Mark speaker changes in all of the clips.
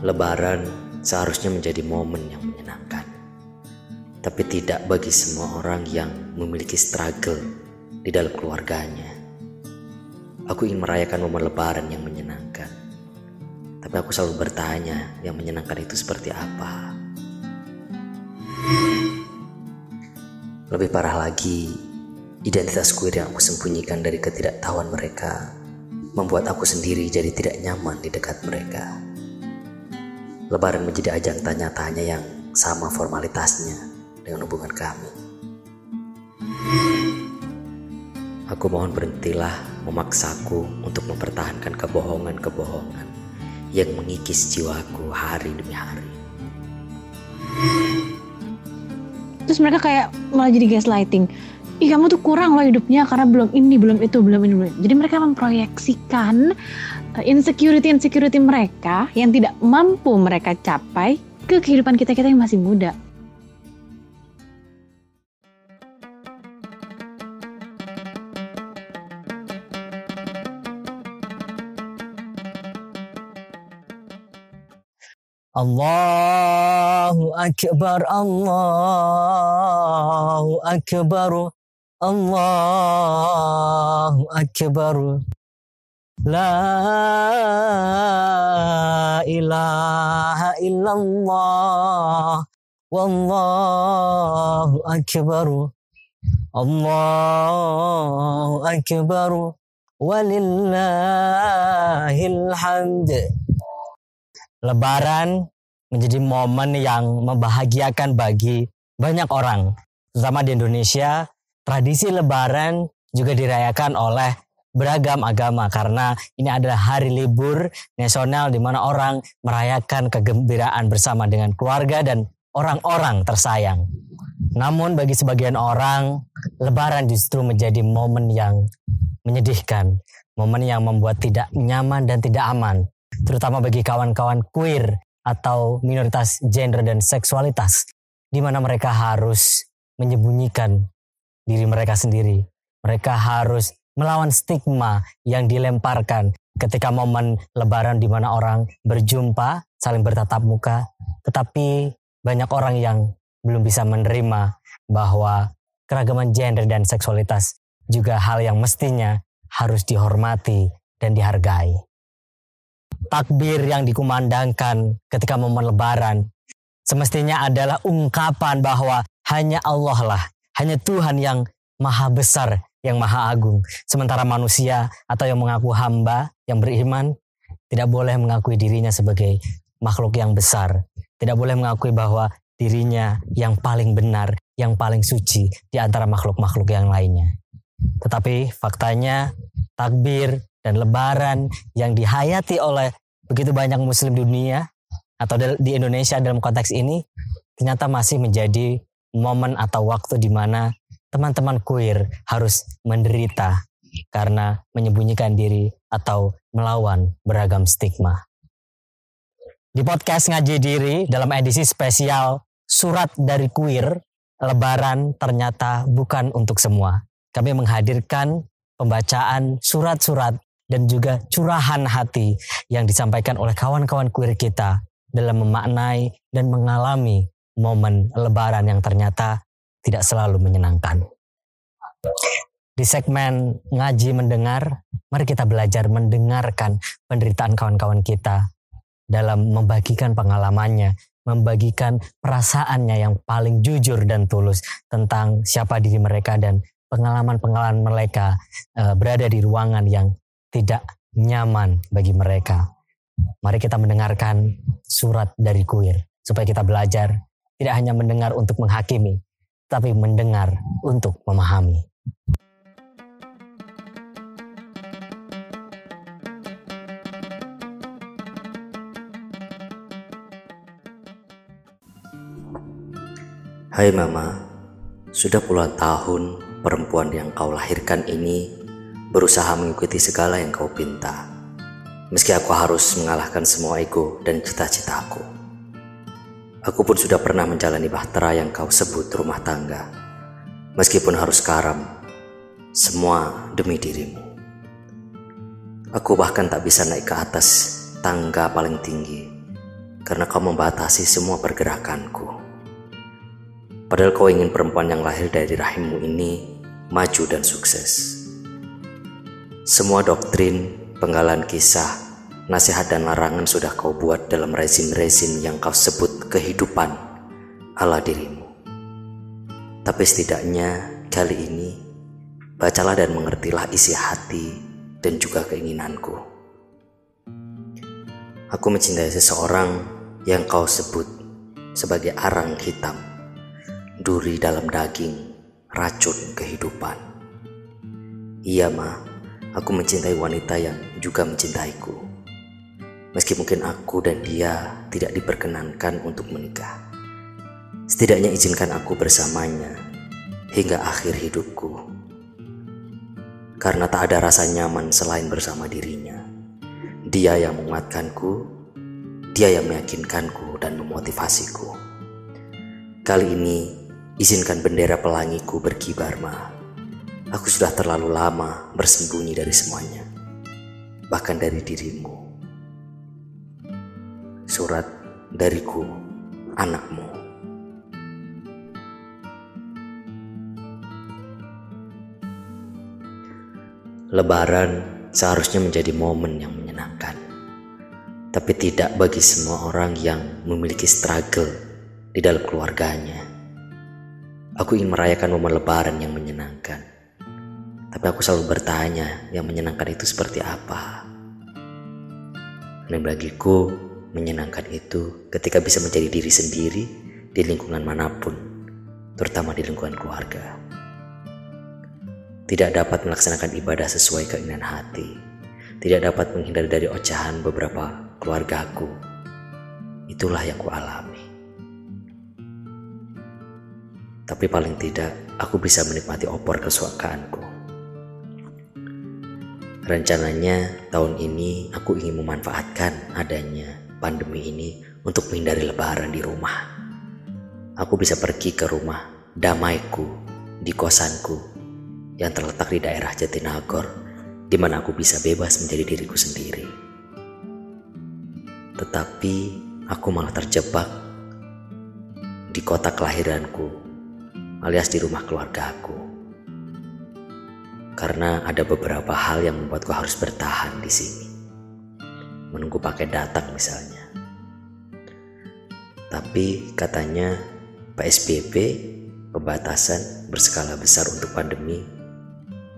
Speaker 1: Lebaran seharusnya menjadi momen yang menyenangkan, tapi tidak bagi semua orang yang memiliki struggle di dalam keluarganya. Aku ingin merayakan momen Lebaran yang menyenangkan, tapi aku selalu bertanya, yang menyenangkan itu seperti apa? Lebih parah lagi, identitas queer yang aku sembunyikan dari ketidaktahuan mereka membuat aku sendiri jadi tidak nyaman di dekat mereka. Lebaran menjadi ajang tanya-tanya yang sama formalitasnya dengan hubungan kami. Aku mohon berhentilah memaksaku untuk mempertahankan kebohongan-kebohongan yang mengikis jiwaku hari demi hari.
Speaker 2: Terus mereka kayak malah jadi gaslighting. Ih kamu tuh kurang loh hidupnya karena belum ini, belum itu, belum ini, belum. Jadi mereka memproyeksikan insecurity-insecurity mereka yang tidak mampu mereka capai ke kehidupan kita-kita yang masih muda.
Speaker 3: Allahu Akbar Allahu Akbar Allahu Akbar. La ilaha illallah. Wallahu akbar. Allahu akbar. Walillahil hamd. Lebaran menjadi momen yang membahagiakan bagi banyak orang terutama di Indonesia tradisi lebaran juga dirayakan oleh beragam agama karena ini adalah hari libur nasional di mana orang merayakan kegembiraan bersama dengan keluarga dan orang-orang tersayang. Namun bagi sebagian orang, lebaran justru menjadi momen yang menyedihkan, momen yang membuat tidak nyaman dan tidak aman, terutama bagi kawan-kawan queer atau minoritas gender dan seksualitas di mana mereka harus menyembunyikan diri mereka sendiri. Mereka harus melawan stigma yang dilemparkan ketika momen lebaran di mana orang berjumpa, saling bertatap muka, tetapi banyak orang yang belum bisa menerima bahwa keragaman gender dan seksualitas juga hal yang mestinya harus dihormati dan dihargai. Takbir yang dikumandangkan ketika momen lebaran semestinya adalah ungkapan bahwa hanya Allah lah, hanya Tuhan yang maha besar yang maha agung. Sementara manusia atau yang mengaku hamba, yang beriman, tidak boleh mengakui dirinya sebagai makhluk yang besar. Tidak boleh mengakui bahwa dirinya yang paling benar, yang paling suci di antara makhluk-makhluk yang lainnya. Tetapi faktanya takbir dan lebaran yang dihayati oleh begitu banyak muslim dunia atau di Indonesia dalam konteks ini ternyata masih menjadi momen atau waktu di mana teman-teman queer harus menderita karena menyembunyikan diri atau melawan beragam stigma. Di podcast Ngaji Diri dalam edisi spesial Surat dari Queer, Lebaran ternyata bukan untuk semua. Kami menghadirkan pembacaan surat-surat dan juga curahan hati yang disampaikan oleh kawan-kawan queer kita dalam memaknai dan mengalami momen lebaran yang ternyata tidak selalu menyenangkan. Di segmen ngaji mendengar, mari kita belajar mendengarkan penderitaan kawan-kawan kita dalam membagikan pengalamannya, membagikan perasaannya yang paling jujur dan tulus tentang siapa diri mereka dan pengalaman-pengalaman mereka uh, berada di ruangan yang tidak nyaman bagi mereka. Mari kita mendengarkan surat dari kuir supaya kita belajar tidak hanya mendengar untuk menghakimi, tapi mendengar untuk memahami.
Speaker 1: Hai Mama, sudah puluhan tahun perempuan yang kau lahirkan ini berusaha mengikuti segala yang kau pinta. Meski aku harus mengalahkan semua ego dan cita-citaku. Aku pun sudah pernah menjalani bahtera yang kau sebut rumah tangga. Meskipun harus karam, semua demi dirimu. Aku bahkan tak bisa naik ke atas tangga paling tinggi. karena kau membatasi semua pergerakanku. Padahal kau ingin perempuan yang lahir dari rahimmu ini maju dan sukses. Semua doktrin, penggalan kisah, nasihat dan larangan sudah kau buat dalam rezim-rezim yang kau sebut kehidupan ala dirimu. Tapi setidaknya kali ini, bacalah dan mengertilah isi hati dan juga keinginanku. Aku mencintai seseorang yang kau sebut sebagai arang hitam, duri dalam daging, racun kehidupan. Iya, Ma, aku mencintai wanita yang juga mencintaiku. Meski mungkin aku dan dia tidak diperkenankan untuk menikah. Setidaknya izinkan aku bersamanya hingga akhir hidupku. Karena tak ada rasa nyaman selain bersama dirinya. Dia yang menguatkanku dia yang meyakinkanku dan memotivasiku. Kali ini, izinkan bendera pelangiku berkibar, Ma. Aku sudah terlalu lama bersembunyi dari semuanya, bahkan dari dirimu. Surat dariku, anakmu. Lebaran seharusnya menjadi momen yang menyenangkan tapi tidak bagi semua orang yang memiliki struggle di dalam keluarganya. Aku ingin merayakan momen lebaran yang menyenangkan. Tapi aku selalu bertanya, yang menyenangkan itu seperti apa? Dan bagiku, menyenangkan itu ketika bisa menjadi diri sendiri di lingkungan mana pun, terutama di lingkungan keluarga. Tidak dapat melaksanakan ibadah sesuai keinginan hati, tidak dapat menghindari dari ocahan beberapa keluargaku. Itulah yang kualami. Tapi paling tidak, aku bisa menikmati opor kesukaanku. Rencananya tahun ini aku ingin memanfaatkan adanya pandemi ini untuk menghindari lebaran di rumah. Aku bisa pergi ke rumah damaiku di kosanku yang terletak di daerah Jatinagor, di mana aku bisa bebas menjadi diriku sendiri. Tetapi aku malah terjebak di kota kelahiranku, alias di rumah keluargaku. Karena ada beberapa hal yang membuatku harus bertahan di sini. Menunggu pakai datang misalnya. Tapi katanya PSBB pembatasan berskala besar untuk pandemi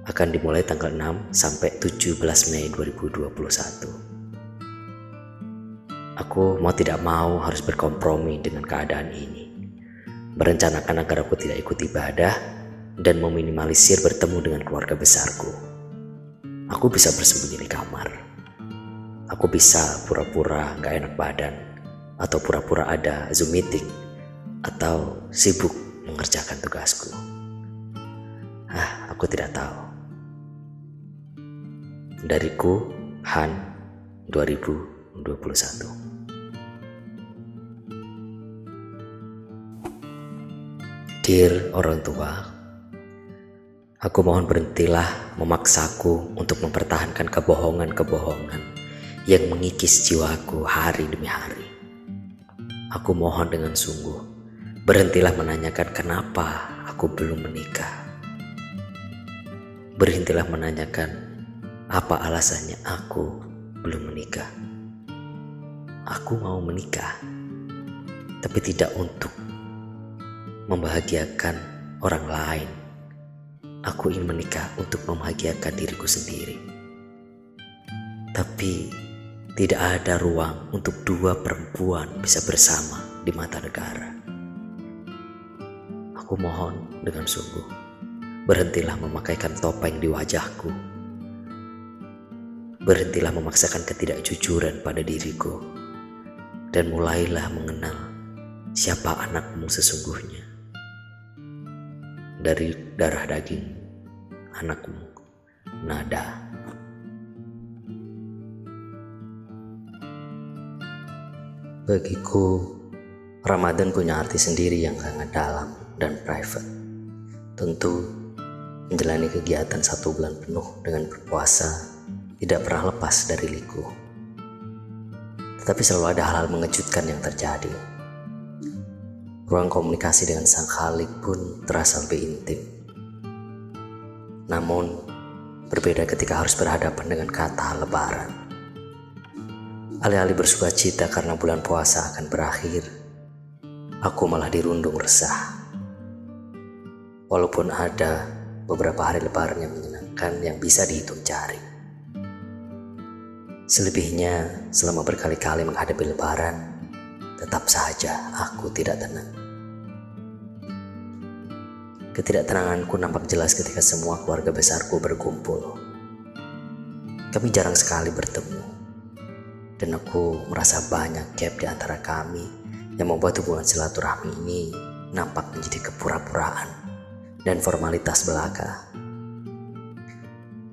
Speaker 1: akan dimulai tanggal 6 sampai 17 Mei 2021. Aku mau tidak mau harus berkompromi dengan keadaan ini. Merencanakan agar aku tidak ikut ibadah dan meminimalisir bertemu dengan keluarga besarku. Aku bisa bersembunyi di kamar. Aku bisa pura-pura gak enak badan atau pura-pura ada Zoom meeting atau sibuk mengerjakan tugasku. Ah, aku tidak tahu. Dariku, Han 2021. Dear orang tua, aku mohon berhentilah memaksaku untuk mempertahankan kebohongan-kebohongan yang mengikis jiwaku hari demi hari. Aku mohon dengan sungguh, berhentilah menanyakan kenapa aku belum menikah. Berhentilah menanyakan apa alasannya aku belum menikah. Aku mau menikah, tapi tidak untuk membahagiakan orang lain. Aku ingin menikah untuk membahagiakan diriku sendiri. Tapi tidak ada ruang untuk dua perempuan bisa bersama di mata negara. Aku mohon dengan sungguh, berhentilah memakaikan topeng di wajahku. Berhentilah memaksakan ketidakjujuran pada diriku dan mulailah mengenal siapa anakmu sesungguhnya dari darah daging anakmu, nada. Bagiku, Ramadan punya arti sendiri yang sangat dalam dan private. Tentu, menjalani kegiatan satu bulan penuh dengan berpuasa tidak pernah lepas dari liku. Tetapi selalu ada hal-hal mengejutkan yang terjadi. Ruang komunikasi dengan sang khalik pun terasa lebih intim. Namun, berbeda ketika harus berhadapan dengan kata lebaran. Alih-alih bersuka cita karena bulan puasa akan berakhir, aku malah dirundung resah. Walaupun ada beberapa hari lebaran yang menyenangkan yang bisa dihitung jari. Selebihnya, selama berkali-kali menghadapi lebaran, tetap saja aku tidak tenang. Ketidaktenanganku nampak jelas ketika semua keluarga besarku berkumpul. Kami jarang sekali bertemu, dan aku merasa banyak gap di antara kami yang membuat hubungan silaturahmi ini nampak menjadi kepura-puraan dan formalitas belaka.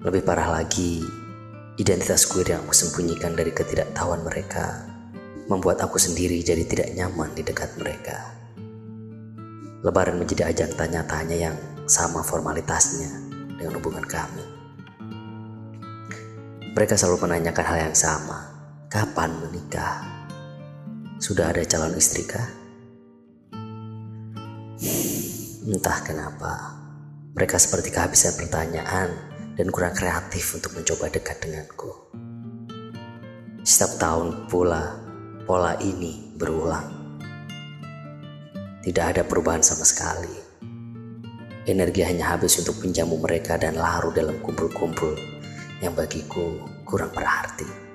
Speaker 1: Lebih parah lagi, identitas queer yang aku sembunyikan dari ketidaktahuan mereka membuat aku sendiri jadi tidak nyaman di dekat mereka. Lebaran menjadi ajang tanya-tanya yang sama formalitasnya dengan hubungan kami. Mereka selalu menanyakan hal yang sama. Kapan menikah? Sudah ada calon istri kah? Entah kenapa, mereka seperti kehabisan pertanyaan dan kurang kreatif untuk mencoba dekat denganku. Setiap tahun pula, pola ini berulang. Tidak ada perubahan sama sekali. Energi hanya habis untuk menjamu mereka dan larut dalam kumpul-kumpul yang bagiku kurang berarti.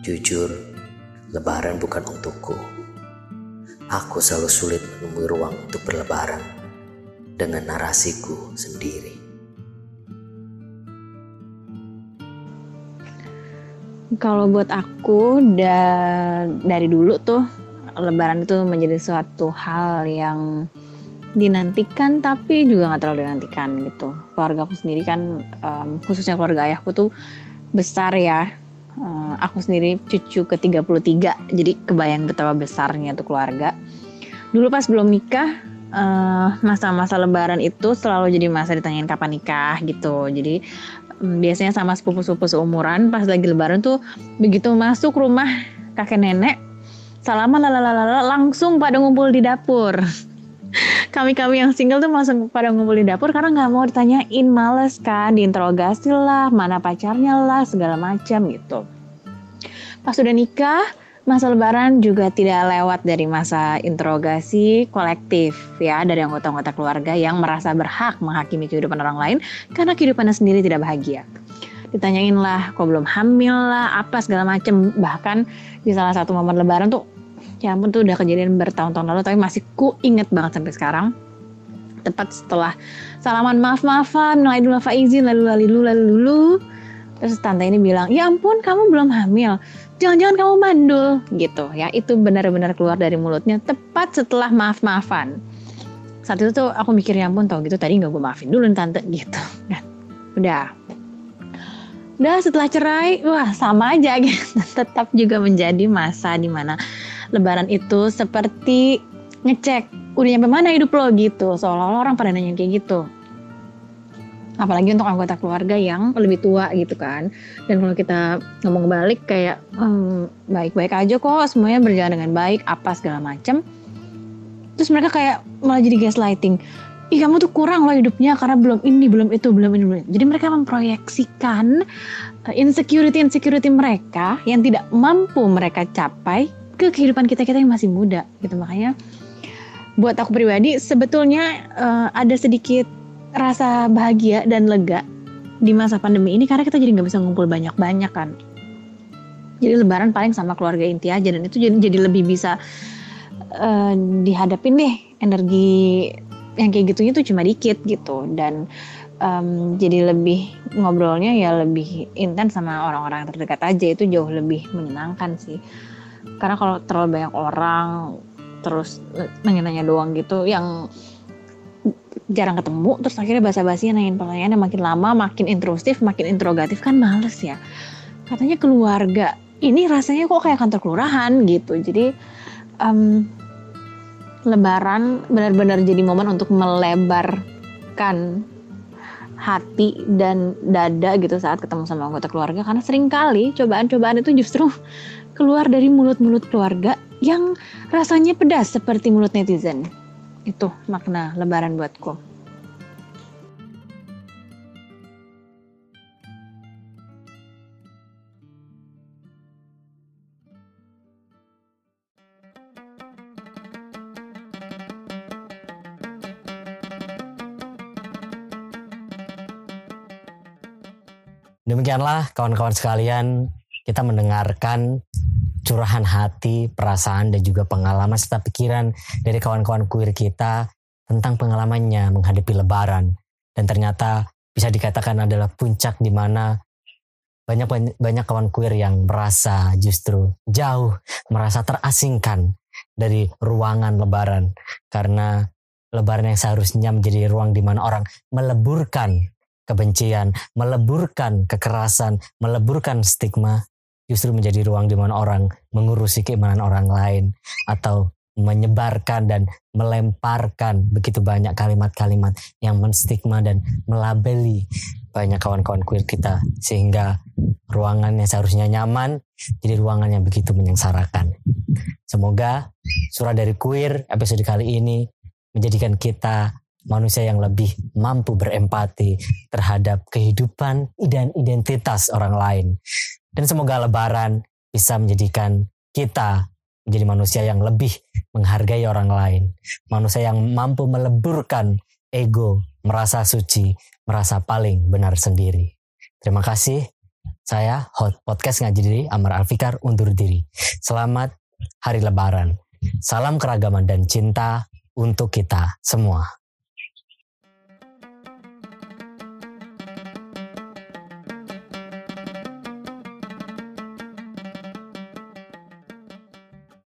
Speaker 1: Jujur, lebaran bukan untukku. Aku selalu sulit menemui ruang untuk berlebaran dengan narasiku sendiri.
Speaker 2: Kalau buat aku dari dulu tuh Lebaran itu menjadi suatu hal yang dinantikan tapi juga nggak terlalu dinantikan gitu. Keluarga aku sendiri kan um, khususnya keluarga ayahku tuh besar ya. Uh, aku sendiri cucu ke-33 jadi kebayang betapa besarnya tuh keluarga. Dulu pas belum nikah masa masa-masa lebaran itu selalu jadi masa ditanyain kapan nikah gitu. Jadi um, biasanya sama sepupu-sepupu seumuran pas lagi lebaran tuh begitu masuk rumah kakek nenek salaman lalalala langsung pada ngumpul di dapur kami-kami yang single tuh langsung pada ngumpul di dapur karena nggak mau ditanyain males kan diinterogasi lah mana pacarnya lah segala macam gitu. Pas udah nikah masa lebaran juga tidak lewat dari masa interogasi kolektif ya dari anggota-anggota keluarga yang merasa berhak menghakimi kehidupan orang lain karena kehidupannya sendiri tidak bahagia. Ditanyain lah kok belum hamil lah apa segala macem bahkan di salah satu momen lebaran tuh ya ampun tuh udah kejadian bertahun-tahun lalu tapi masih ku inget banget sampai sekarang. Tepat setelah salaman maaf-maafan mulai dulu faizin lalu lalu lalu lalu terus tante ini bilang ya ampun kamu belum hamil. Jangan-jangan kamu mandul. Gitu. Ya itu benar-benar keluar dari mulutnya tepat setelah maaf-maafan. Saat itu tuh aku mikir ya ampun tau gitu tadi nggak gue maafin dulu tante. Gitu. Kan udah. Udah setelah cerai wah sama aja gitu tetap juga menjadi masa di mana lebaran itu seperti ngecek udah nyampe mana hidup lo gitu. Seolah-olah orang pada nanya kayak gitu. Apalagi untuk anggota keluarga yang lebih tua gitu kan. Dan kalau kita ngomong balik kayak hmm, baik-baik aja kok semuanya berjalan dengan baik apa segala macem. Terus mereka kayak malah jadi gaslighting. Ih kamu tuh kurang loh hidupnya karena belum ini belum itu belum ini belum jadi mereka memproyeksikan uh, insecurity insecurity mereka yang tidak mampu mereka capai ke kehidupan kita kita yang masih muda gitu. Makanya buat aku pribadi sebetulnya uh, ada sedikit rasa bahagia dan lega di masa pandemi ini karena kita jadi nggak bisa ngumpul banyak-banyak kan. Jadi lebaran paling sama keluarga inti aja dan itu jadi jadi lebih bisa uh, dihadapin deh energi yang kayak gitunya tuh cuma dikit gitu. Dan um, jadi lebih ngobrolnya ya lebih intens sama orang-orang terdekat aja itu jauh lebih menyenangkan sih karena kalau terlalu banyak orang terus nanya-nanya doang gitu yang jarang ketemu terus akhirnya basa-basi nanyain pertanyaan yang makin lama makin intrusif makin interrogatif kan males ya. Katanya keluarga ini rasanya kok kayak kantor kelurahan? gitu. Jadi um, lebaran benar-benar jadi momen untuk melebarkan hati dan dada gitu saat ketemu sama anggota keluarga karena sering kali cobaan-cobaan itu justru keluar dari mulut-mulut keluarga yang rasanya pedas seperti mulut netizen. Itu makna lebaran buatku.
Speaker 3: Demikianlah kawan-kawan sekalian, kita mendengarkan curahan hati, perasaan, dan juga pengalaman serta pikiran dari kawan-kawan queer kita tentang pengalamannya menghadapi lebaran. Dan ternyata bisa dikatakan adalah puncak di mana banyak banyak kawan queer yang merasa justru jauh, merasa terasingkan dari ruangan lebaran karena lebaran yang seharusnya menjadi ruang di mana orang meleburkan kebencian, meleburkan kekerasan, meleburkan stigma, justru menjadi ruang di mana orang mengurusi keimanan orang lain atau menyebarkan dan melemparkan begitu banyak kalimat-kalimat yang menstigma dan melabeli banyak kawan-kawan queer kita sehingga ruangan yang seharusnya nyaman jadi ruangan yang begitu menyengsarakan. Semoga surah dari queer episode kali ini menjadikan kita manusia yang lebih mampu berempati terhadap kehidupan dan identitas orang lain. Dan semoga lebaran bisa menjadikan kita menjadi manusia yang lebih menghargai orang lain. Manusia yang mampu meleburkan ego, merasa suci, merasa paling benar sendiri. Terima kasih. Saya Hot Podcast Ngaji Diri Amar Alfikar undur diri. Selamat Hari Lebaran. Salam keragaman dan cinta untuk kita semua.